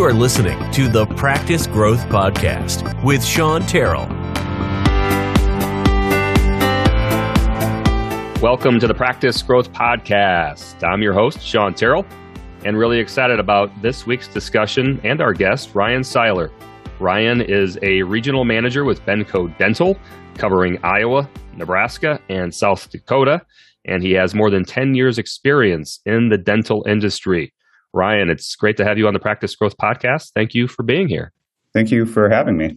You are listening to the Practice Growth Podcast with Sean Terrell. Welcome to the Practice Growth Podcast. I'm your host, Sean Terrell, and really excited about this week's discussion and our guest, Ryan Siler. Ryan is a regional manager with Benco Dental, covering Iowa, Nebraska, and South Dakota, and he has more than 10 years' experience in the dental industry. Ryan, it's great to have you on the Practice Growth Podcast. Thank you for being here. Thank you for having me.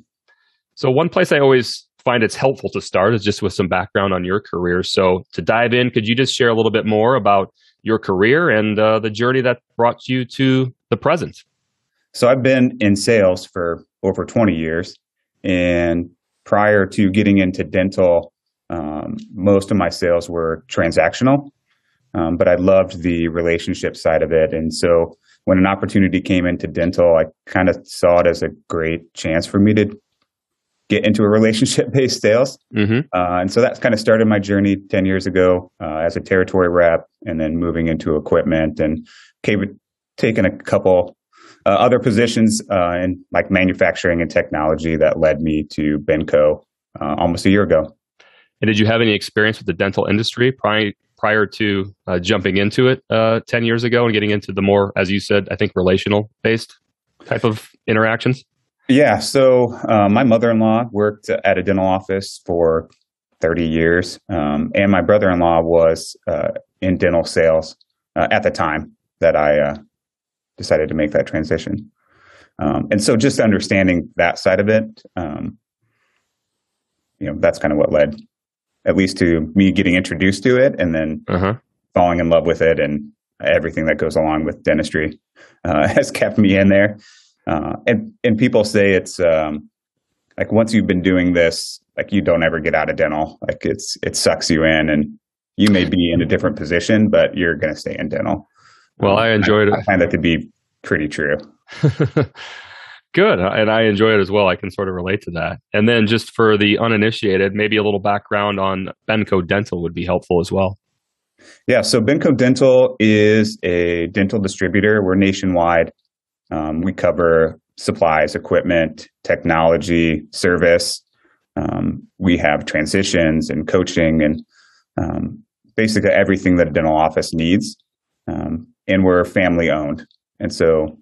So, one place I always find it's helpful to start is just with some background on your career. So, to dive in, could you just share a little bit more about your career and uh, the journey that brought you to the present? So, I've been in sales for over 20 years. And prior to getting into dental, um, most of my sales were transactional. Um, but I loved the relationship side of it. And so when an opportunity came into dental, I kind of saw it as a great chance for me to get into a relationship based sales. Mm-hmm. Uh, and so that kind of started my journey 10 years ago uh, as a territory rep and then moving into equipment and came, taken a couple uh, other positions uh, in like manufacturing and technology that led me to Benco uh, almost a year ago. And did you have any experience with the dental industry prior prior to uh, jumping into it uh, 10 years ago and getting into the more, as you said, I think relational based type of interactions? Yeah. So uh, my mother in law worked at a dental office for 30 years, um, and my brother in law was uh, in dental sales uh, at the time that I uh, decided to make that transition. Um, and so just understanding that side of it, um, you know, that's kind of what led at least to me getting introduced to it and then uh-huh. falling in love with it and everything that goes along with dentistry uh, has kept me in there. Uh, and and people say it's um, like once you've been doing this, like you don't ever get out of dental. Like it's it sucks you in, and you may be in a different position, but you're going to stay in dental. Well, I enjoyed I, it. I find that to be pretty true. Good. And I enjoy it as well. I can sort of relate to that. And then just for the uninitiated, maybe a little background on Benco Dental would be helpful as well. Yeah. So Benco Dental is a dental distributor. We're nationwide. Um, we cover supplies, equipment, technology, service. Um, we have transitions and coaching and um, basically everything that a dental office needs. Um, and we're family owned. And so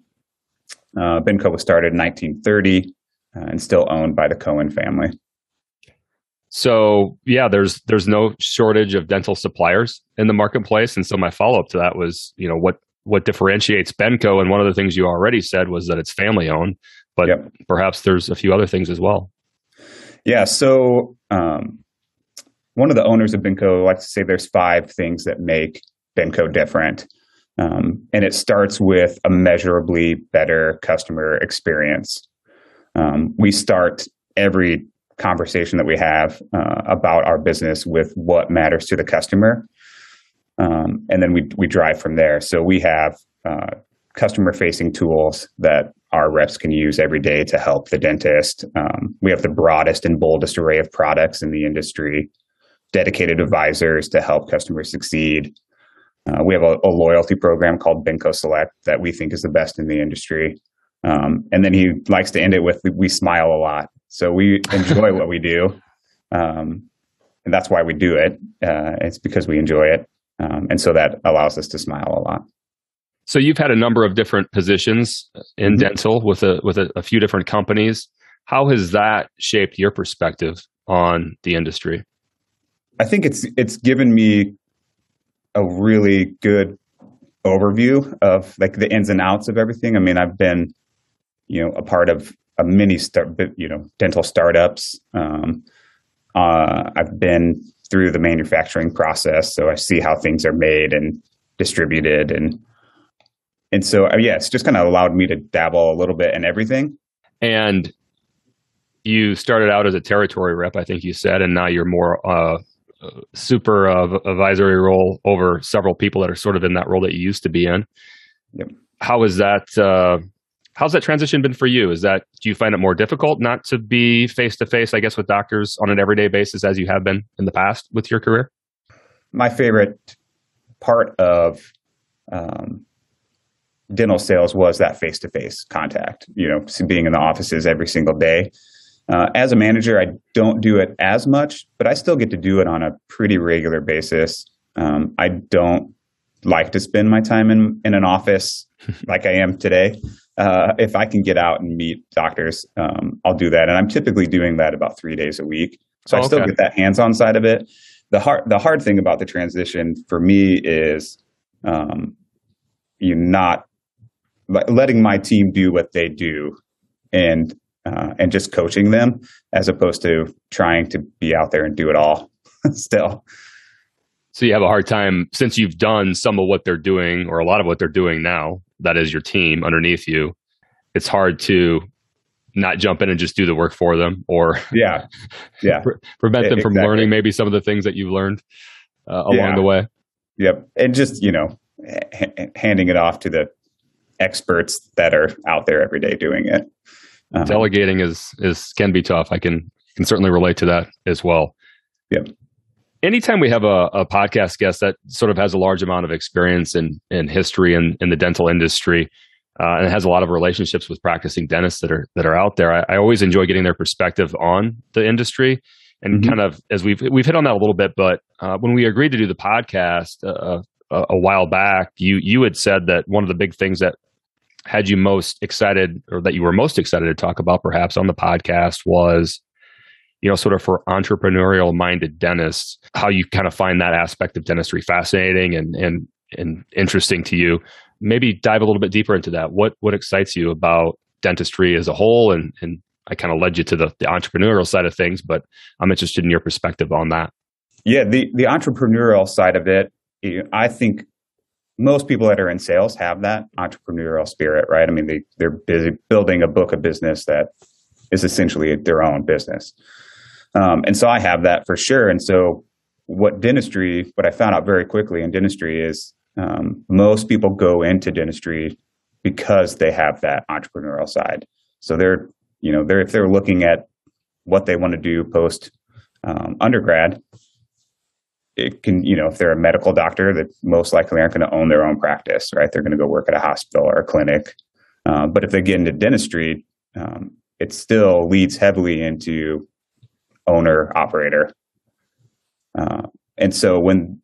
uh, Benco was started in 1930 uh, and still owned by the Cohen family. So yeah, there's there's no shortage of dental suppliers in the marketplace, and so my follow up to that was, you know, what what differentiates Benco, and one of the things you already said was that it's family owned, but yep. perhaps there's a few other things as well. Yeah. So um, one of the owners of Benco likes to say there's five things that make Benco different. Um, and it starts with a measurably better customer experience. Um, we start every conversation that we have uh, about our business with what matters to the customer. Um, and then we, we drive from there. So we have uh, customer facing tools that our reps can use every day to help the dentist. Um, we have the broadest and boldest array of products in the industry, dedicated advisors to help customers succeed. Uh, we have a, a, loyalty program called Benco Select that we think is the best in the industry. Um, and then he likes to end it with "We smile a lot," so we enjoy what we do, um, and that's why we do it. Uh, it's because we enjoy it, um, and so that allows us to smile a lot. So you've had a number of different positions in mm-hmm. dental with a with a, a few different companies. How has that shaped your perspective on the industry? I think it's it's given me a really good overview of like the ins and outs of everything. I mean, I've been, you know, a part of a mini start, you know, dental startups. Um, uh, I've been through the manufacturing process, so I see how things are made and distributed, and and so uh, yeah, it's just kind of allowed me to dabble a little bit in everything. And you started out as a territory rep, I think you said, and now you're more uh, super uh, advisory role over several people that are sort of in that role that you used to be in. Yep. How is that? Uh, how's that transition been for you? Is that do you find it more difficult not to be face to face, I guess, with doctors on an everyday basis as you have been in the past with your career? My favorite part of um, dental sales was that face to face contact, you know, being in the offices every single day. Uh, as a manager, I don't do it as much, but I still get to do it on a pretty regular basis. Um, I don't like to spend my time in, in an office like I am today. Uh, if I can get out and meet doctors, um, I'll do that. And I'm typically doing that about three days a week. So oh, I still okay. get that hands on side of it. The hard, the hard thing about the transition for me is um, you not letting my team do what they do and uh, and just coaching them as opposed to trying to be out there and do it all still. So you have a hard time since you've done some of what they're doing or a lot of what they're doing now. That is your team underneath you. It's hard to not jump in and just do the work for them, or yeah, yeah, pre- prevent them from exactly. learning maybe some of the things that you've learned uh, along yeah. the way. Yep, and just you know, h- handing it off to the experts that are out there every day doing it. Um, Delegating is is can be tough. I can can certainly relate to that as well. Yep anytime we have a, a, podcast guest that sort of has a large amount of experience in, in history and in, in the dental industry uh, and has a lot of relationships with practicing dentists that are that are out there, I, I always enjoy getting their perspective on the industry and mm-hmm. kind of as we've we've hit on that a little bit. But uh, when we agreed to do the podcast uh, a, a while back, you you had said that one of the big things that had you most excited or that you were most excited to talk about perhaps on the podcast was you know, sort of for entrepreneurial minded dentists, how you kind of find that aspect of dentistry fascinating and, and, and interesting to you. Maybe dive a little bit deeper into that. What, what excites you about dentistry as a whole? And, and I kind of led you to the, the entrepreneurial side of things, but I'm interested in your perspective on that. Yeah, the, the entrepreneurial side of it, I think most people that are in sales have that entrepreneurial spirit, right? I mean, they, they're busy building a book of business that is essentially their own business. Um, and so I have that for sure. And so what dentistry, what I found out very quickly in dentistry is um, most people go into dentistry because they have that entrepreneurial side. So they're, you know, they're if they're looking at what they want to do post um, undergrad, it can, you know, if they're a medical doctor, that most likely aren't going to own their own practice, right? They're going to go work at a hospital or a clinic. Uh, but if they get into dentistry, um, it still leads heavily into owner operator. Uh, and so when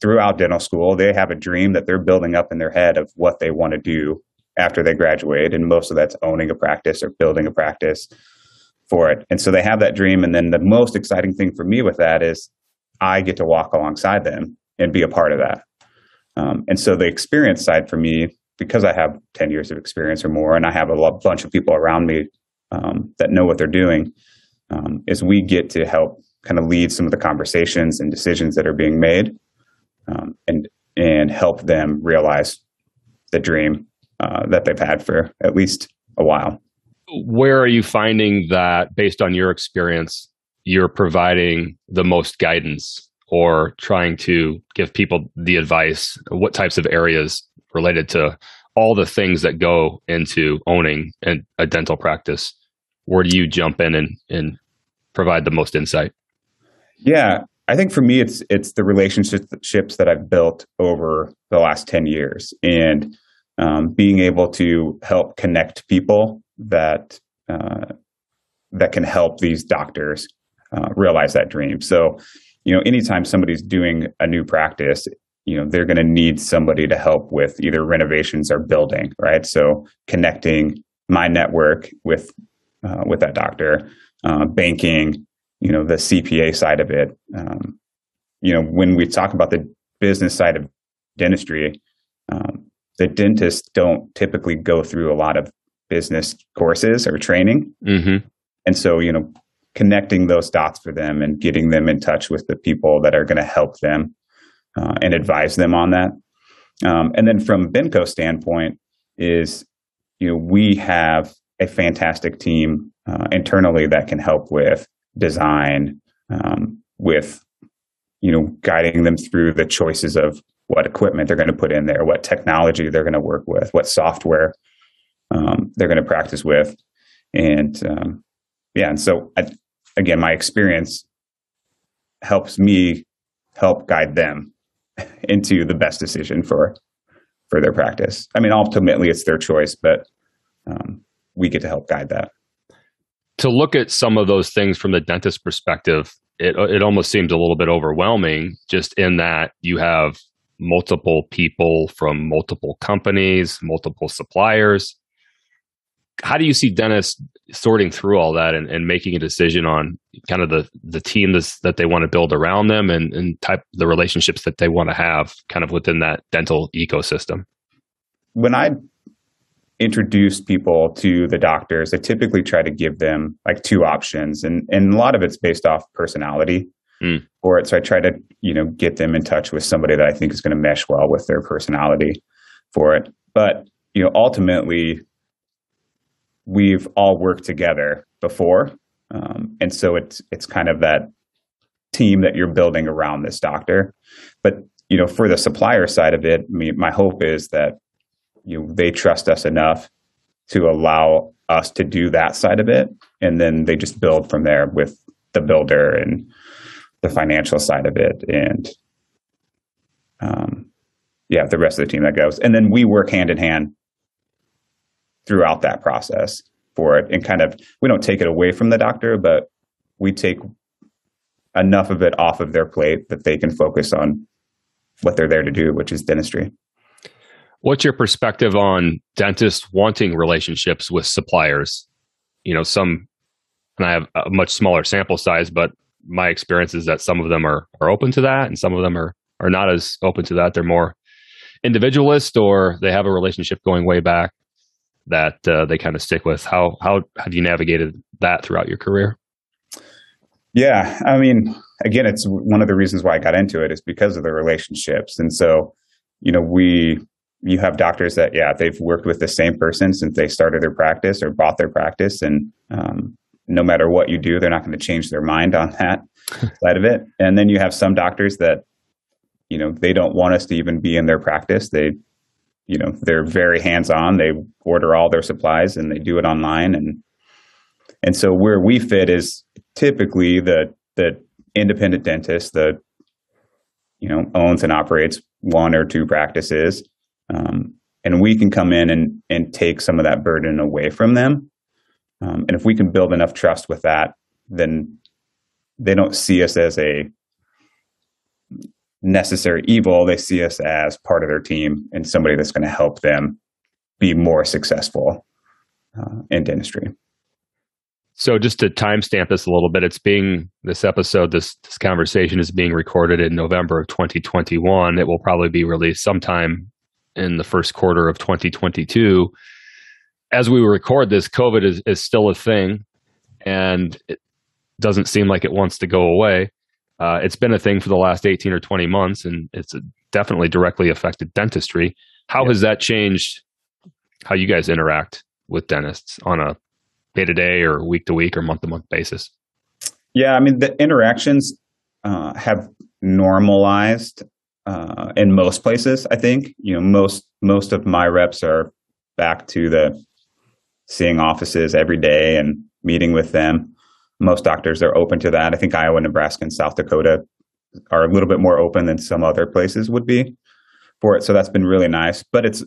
throughout dental school, they have a dream that they're building up in their head of what they want to do after they graduate. And most of that's owning a practice or building a practice for it. And so they have that dream. And then the most exciting thing for me with that is I get to walk alongside them and be a part of that. Um, and so the experience side for me, because I have 10 years of experience or more, and I have a bunch of people around me um, that know what they're doing, um, is we get to help kind of lead some of the conversations and decisions that are being made um, and and help them realize the dream uh, that they've had for at least a while where are you finding that based on your experience you're providing the most guidance or trying to give people the advice what types of areas related to all the things that go into owning an, a dental practice where do you jump in and, and provide the most insight? Yeah, I think for me, it's it's the relationships that I've built over the last ten years, and um, being able to help connect people that uh, that can help these doctors uh, realize that dream. So, you know, anytime somebody's doing a new practice, you know, they're going to need somebody to help with either renovations or building, right? So, connecting my network with uh, with that doctor uh, banking, you know, the CPA side of it. Um, you know, when we talk about the business side of dentistry, um, the dentists don't typically go through a lot of business courses or training. Mm-hmm. And so, you know, connecting those dots for them and getting them in touch with the people that are going to help them uh, and advise them on that. Um, and then from Benco standpoint is, you know, we have a fantastic team uh, internally that can help with design, um, with you know guiding them through the choices of what equipment they're going to put in there, what technology they're going to work with, what software um, they're going to practice with, and um, yeah, and so I, again, my experience helps me help guide them into the best decision for for their practice. I mean, ultimately it's their choice, but um, we get to help guide that. To look at some of those things from the dentist perspective, it it almost seems a little bit overwhelming, just in that you have multiple people from multiple companies, multiple suppliers. How do you see dentists sorting through all that and, and making a decision on kind of the, the team that's, that they want to build around them and, and type the relationships that they want to have kind of within that dental ecosystem? When I introduce people to the doctors, I typically try to give them like two options, and and a lot of it's based off personality mm. for it. So I try to you know get them in touch with somebody that I think is going to mesh well with their personality for it. But you know, ultimately, we've all worked together before, um, and so it's it's kind of that team that you're building around this doctor. But you know, for the supplier side of it, I mean, my hope is that you know they trust us enough to allow us to do that side of it. And then they just build from there with the builder and the financial side of it and um, yeah the rest of the team that goes. And then we work hand in hand throughout that process for it and kind of we don't take it away from the doctor but we take enough of it off of their plate that they can focus on what they're there to do which is dentistry What's your perspective on dentists wanting relationships with suppliers? You know, some, and I have a much smaller sample size, but my experience is that some of them are are open to that, and some of them are are not as open to that. They're more individualist, or they have a relationship going way back that uh, they kind of stick with. How how have you navigated that throughout your career? Yeah, I mean, again, it's one of the reasons why I got into it is because of the relationships, and so you know we you have doctors that yeah they've worked with the same person since they started their practice or bought their practice and um, no matter what you do they're not going to change their mind on that side of it and then you have some doctors that you know they don't want us to even be in their practice they you know they're very hands on they order all their supplies and they do it online. And and so where we fit is typically the the independent dentist that you know owns and operates one or two practices. Um, and we can come in and, and take some of that burden away from them. Um, and if we can build enough trust with that, then they don't see us as a necessary evil. They see us as part of their team and somebody that's going to help them be more successful uh, in dentistry. So, just to timestamp this a little bit, it's being this episode, this this conversation is being recorded in November of 2021. It will probably be released sometime in the first quarter of 2022. As we record this, COVID is, is still a thing and it doesn't seem like it wants to go away. Uh, it's been a thing for the last 18 or 20 months and it's definitely directly affected dentistry. How yeah. has that changed how you guys interact with dentists on a day to day or week to week or month to month basis? Yeah, I mean, the interactions uh, have normalized uh, in most places. I think you know most most of my reps are back to the seeing offices every day and meeting with them. Most doctors are open to that. I think Iowa, Nebraska, and South Dakota are a little bit more open than some other places would be for it. So that's been really nice. But it's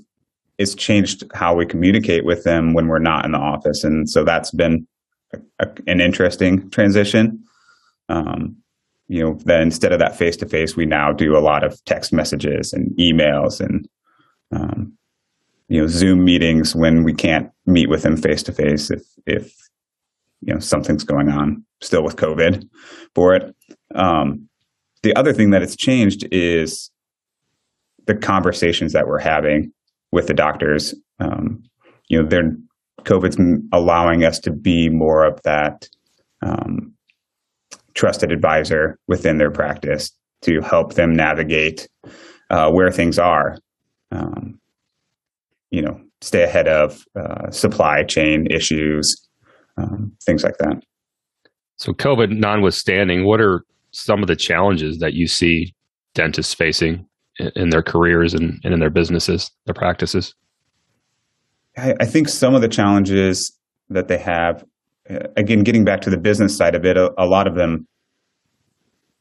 it's changed how we communicate with them when we're not in the office, and so that's been a, a, an interesting transition. Um, you know, that instead of that face to face, we now do a lot of text messages and emails and, um, you know, Zoom meetings when we can't meet with them face to face if, if, you know, something's going on still with COVID for it. Um, the other thing that it's changed is the conversations that we're having with the doctors. Um, you know, they're COVID's allowing us to be more of that um, trusted advisor within their practice to help them navigate uh, where things are. Um, you know, stay ahead of uh, supply chain issues, um, things like that. So, COVID notwithstanding, what are some of the challenges that you see dentists facing in, in their careers and, and, in their businesses, their practices? I, I think some of the challenges that they have uh, again, getting back to the business side of it, a, a lot of them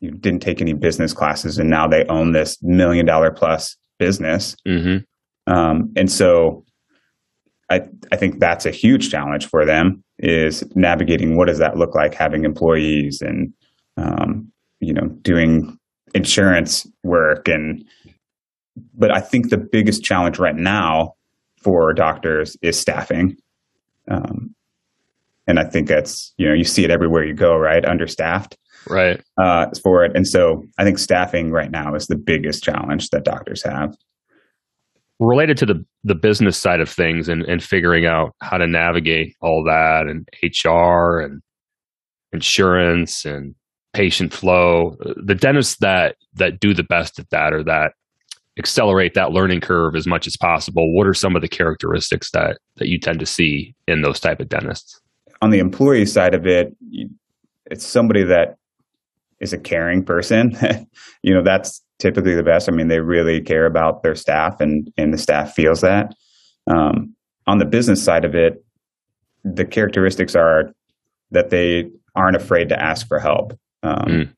you didn't take any business classes, and now they own this million dollar plus business. Mm-hmm. Um, and so I, I think that's a huge challenge for them is navigating what does that look like having employees and um, you know doing insurance work and but I think the biggest challenge right now for doctors is staffing. Um, and I think that's you know you see it everywhere you go, right? Understaffed, right? Uh, for it, and so I think staffing right now is the biggest challenge that doctors have. Related to the the business side of things and and figuring out how to navigate all that and HR and insurance and patient flow, uh, the dentists that that do the best at that or that accelerate that learning curve as much as possible what are some of the characteristics that that you tend to see in those type of dentists? On the employee side of it it's somebody that is a caring person. You know that's typically the best i mean they really care about their staff and and the staff feels that um, on the business side of it the characteristics are that they aren't afraid to ask for help um, mm.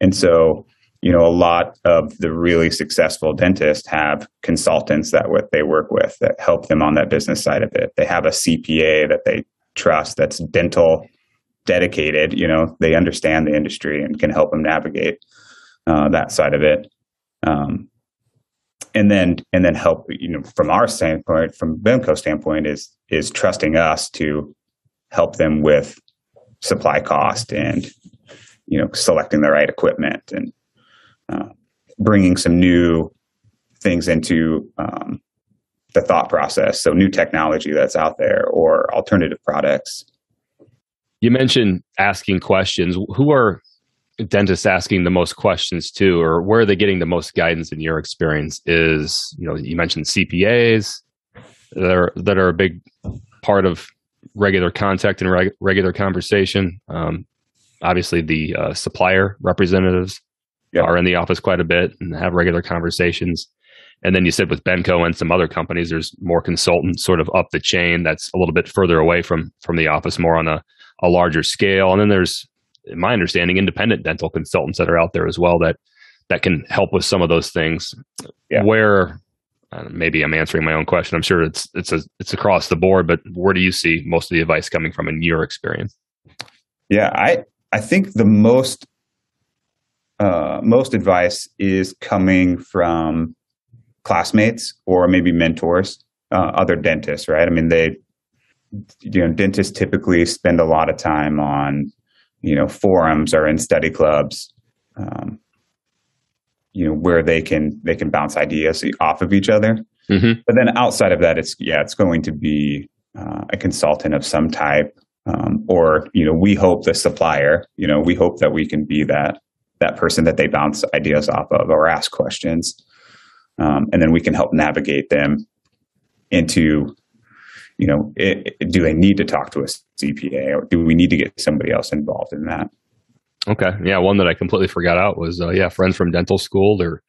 and so you know, a lot of the really successful dentists have consultants that what they work with that help them on that business side of it. They have a CPA that they trust that's dental dedicated. You know, they understand the industry and can help them navigate uh, that side of it. Um, and then and then help you know from our standpoint, from Benco standpoint, is is trusting us to help them with supply cost and you know selecting the right equipment and uh, bringing some new things into um, the thought process. So new technology that's out there or alternative products. You mentioned asking questions. Who are dentists asking the most questions to, or where are they getting the most guidance in your experience? Is you know you mentioned CPAs that are that are a big part of regular contact and reg- regular conversation. Um, obviously, the uh, supplier representatives yep. are in the office quite a bit and have regular conversations. And then you said with Benco and some other companies, there's more consultants sort of up the chain that's a little bit further away from from the office, more on a, a larger scale. And then there's, my understanding, independent dental consultants that are out there as well that that can help with some of those things. Yeah. Where uh, maybe I'm answering my own question. I'm sure it's it's a, it's across the board, but where do you see most of the advice coming from in your experience? Yeah, I I think the most uh, most advice is coming from classmates or maybe mentors, uh, other dentists, right? I mean, they, you know, dentists typically spend a lot of time on, you know, forums or in study clubs, um, you know, where they can they can bounce ideas off of each other. Mm-hmm. But then outside of that, it's yeah, it's going to be uh, a consultant of some type, um, or you know, we hope the supplier. You know, we hope that we can be that that person that they bounce ideas off of or ask questions. Um, and then we can help navigate them into, you know, it, it, do they need to talk to a CPA or do we need to get somebody else involved in that? Okay. Yeah. One that I completely forgot out was, uh, yeah, friends from dental school. There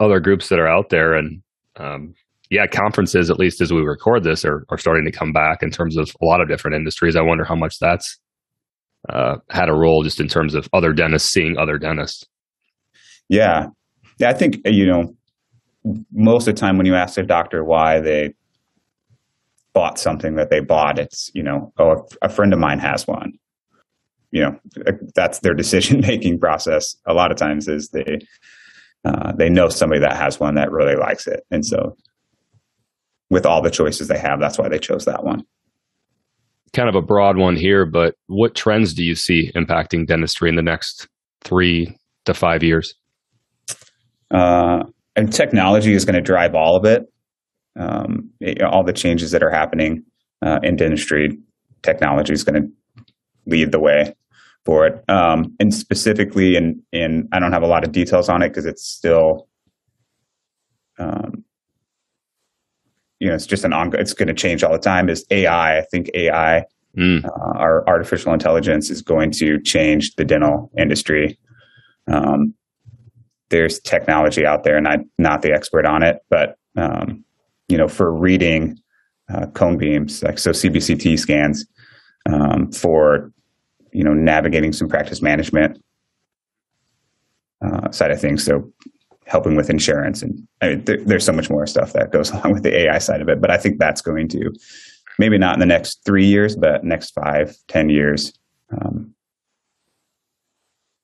other groups that are out there. And, um, yeah, conferences, at least as we record this, are, are starting to come back in terms of a lot of different industries. I wonder how much that's uh, had a role just in terms of other dentists seeing other dentists. Yeah, yeah. I think you know most of the time when you ask a doctor why they bought something that they bought, it's you know, oh, a friend of mine has one. You know, that's their decision making process. A lot of times is they uh, they know somebody that has one that really likes it, and so with all the choices they have, that's why they chose that one kind of a broad one here, but what trends do you see impacting dentistry in the next three to five years? Uh, and technology is going to drive all of it. Um, all the changes that are happening uh, in dentistry, technology is going to lead the way for it. Um, and specifically, in in I don't have a lot of details on it because it's still um, you know, it's just an ongoing, it's going to change all the time is AI. I think AI, mm. uh, our artificial intelligence is going to change the dental industry. Um, there's technology out there and I'm not the expert on it, but, um, you know, for reading uh, cone beams, like so CBCT scans, um, for, you know, navigating some practice management uh, side of things. So helping with insurance. And I mean, there, there's so much more stuff that goes along with the AI side of it. But I think that's going to maybe not in the next three years, but next five, ten years. Um,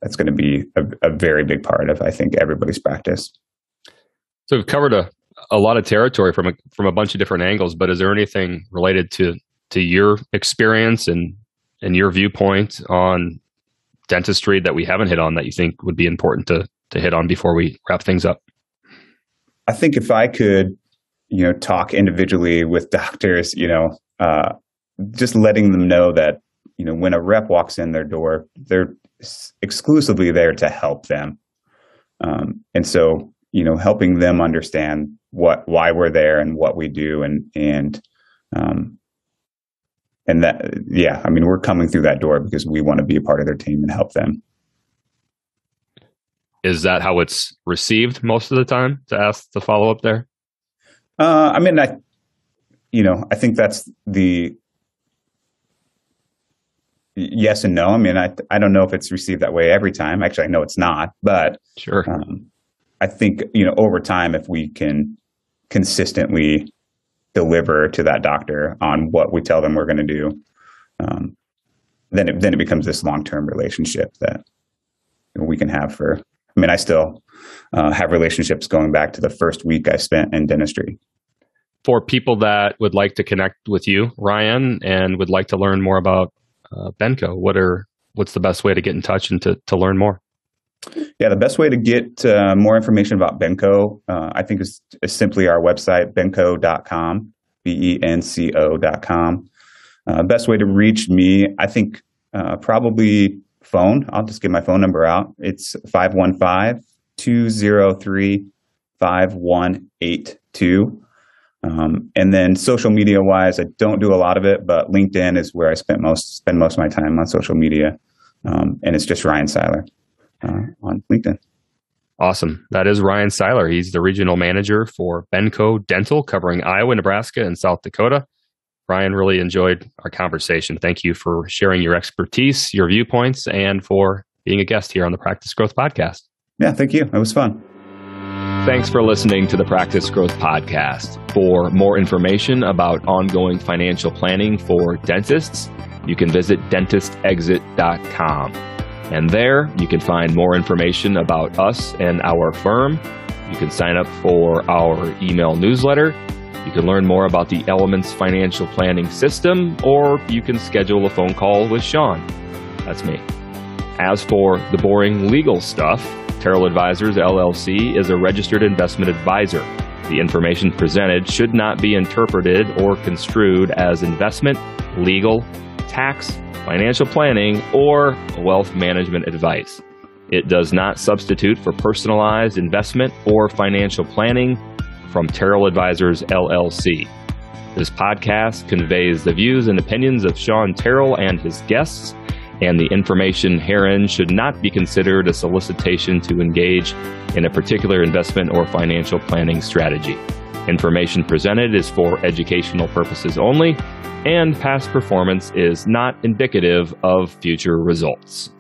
that's going to be a, a very big part of I think everybody's practice. So we've covered a, a lot of territory from a, from a bunch of different angles, but is there anything related to to your experience and and your viewpoint on dentistry that we haven't hit on that you think would be important to to hit on before we wrap things up? I think if I could, you know, talk individually with doctors, you know, uh, just letting them know that, you know, when a rep walks in their door, they're exclusively there to help them. Um, and so, you know, helping them understand what, why we're there and what we do and, and, um, and that, yeah, I mean, we're coming through that door because we want to be a part of their team and help them. Is that how it's received most of the time? To ask the follow up there. Uh, I mean, I, you know, I think that's the yes and no. I mean, I I don't know if it's received that way every time. Actually, I know it's not, but sure. Um, I think you know over time, if we can consistently deliver to that doctor on what we tell them we're going to do, um, then it then it becomes this long term relationship that we can have for. I mean, I still uh, have relationships going back to the first week I spent in dentistry. For people that would like to connect with you, Ryan, and would like to learn more about uh, Benco, what are what's the best way to get in touch and to to learn more? Yeah, the best way to get uh, more information about Benco, uh, I think, is, is, simply our website, benco.com, B E N C O.com. Uh, best way to reach me, I think, uh, probably phone. I'll just give my phone number out. It's 515 203 5182. Um, and then social media wise, I don't do a lot of it, but LinkedIn is where I spend most spend most of my time on social media, um, and it's just Ryan Siler uh, on LinkedIn. Awesome. That is Ryan Siler. He's the regional manager for Benco Dental, covering Iowa, Nebraska, and South Dakota. Ryan, really enjoyed our conversation. Thank you for sharing your expertise, your viewpoints, and for being a guest here on the Practice Growth Podcast. Yeah, thank you. It was fun. Thanks for listening to the Practice Growth Podcast. For more information about ongoing financial planning for dentists, you can visit dentistexit.com. And there you can find more information about us and our firm. You can sign up for our email newsletter. You can learn more about the Elements financial planning system, or you can schedule a phone call with Sean. That's me. As for the boring legal stuff, Terrell Advisors LLC is a registered investment advisor. The information presented should not be interpreted or construed as investment, legal, tax, financial planning, or wealth management advice. It does not substitute for personalized investment or financial planning from Terrell Advisors LLC. This podcast conveys the views and opinions of Sean Terrell and his guests and the information herein should not be considered a solicitation to engage in a particular investment or financial planning strategy. Information presented is for educational purposes only, and past performance is not indicative of future results.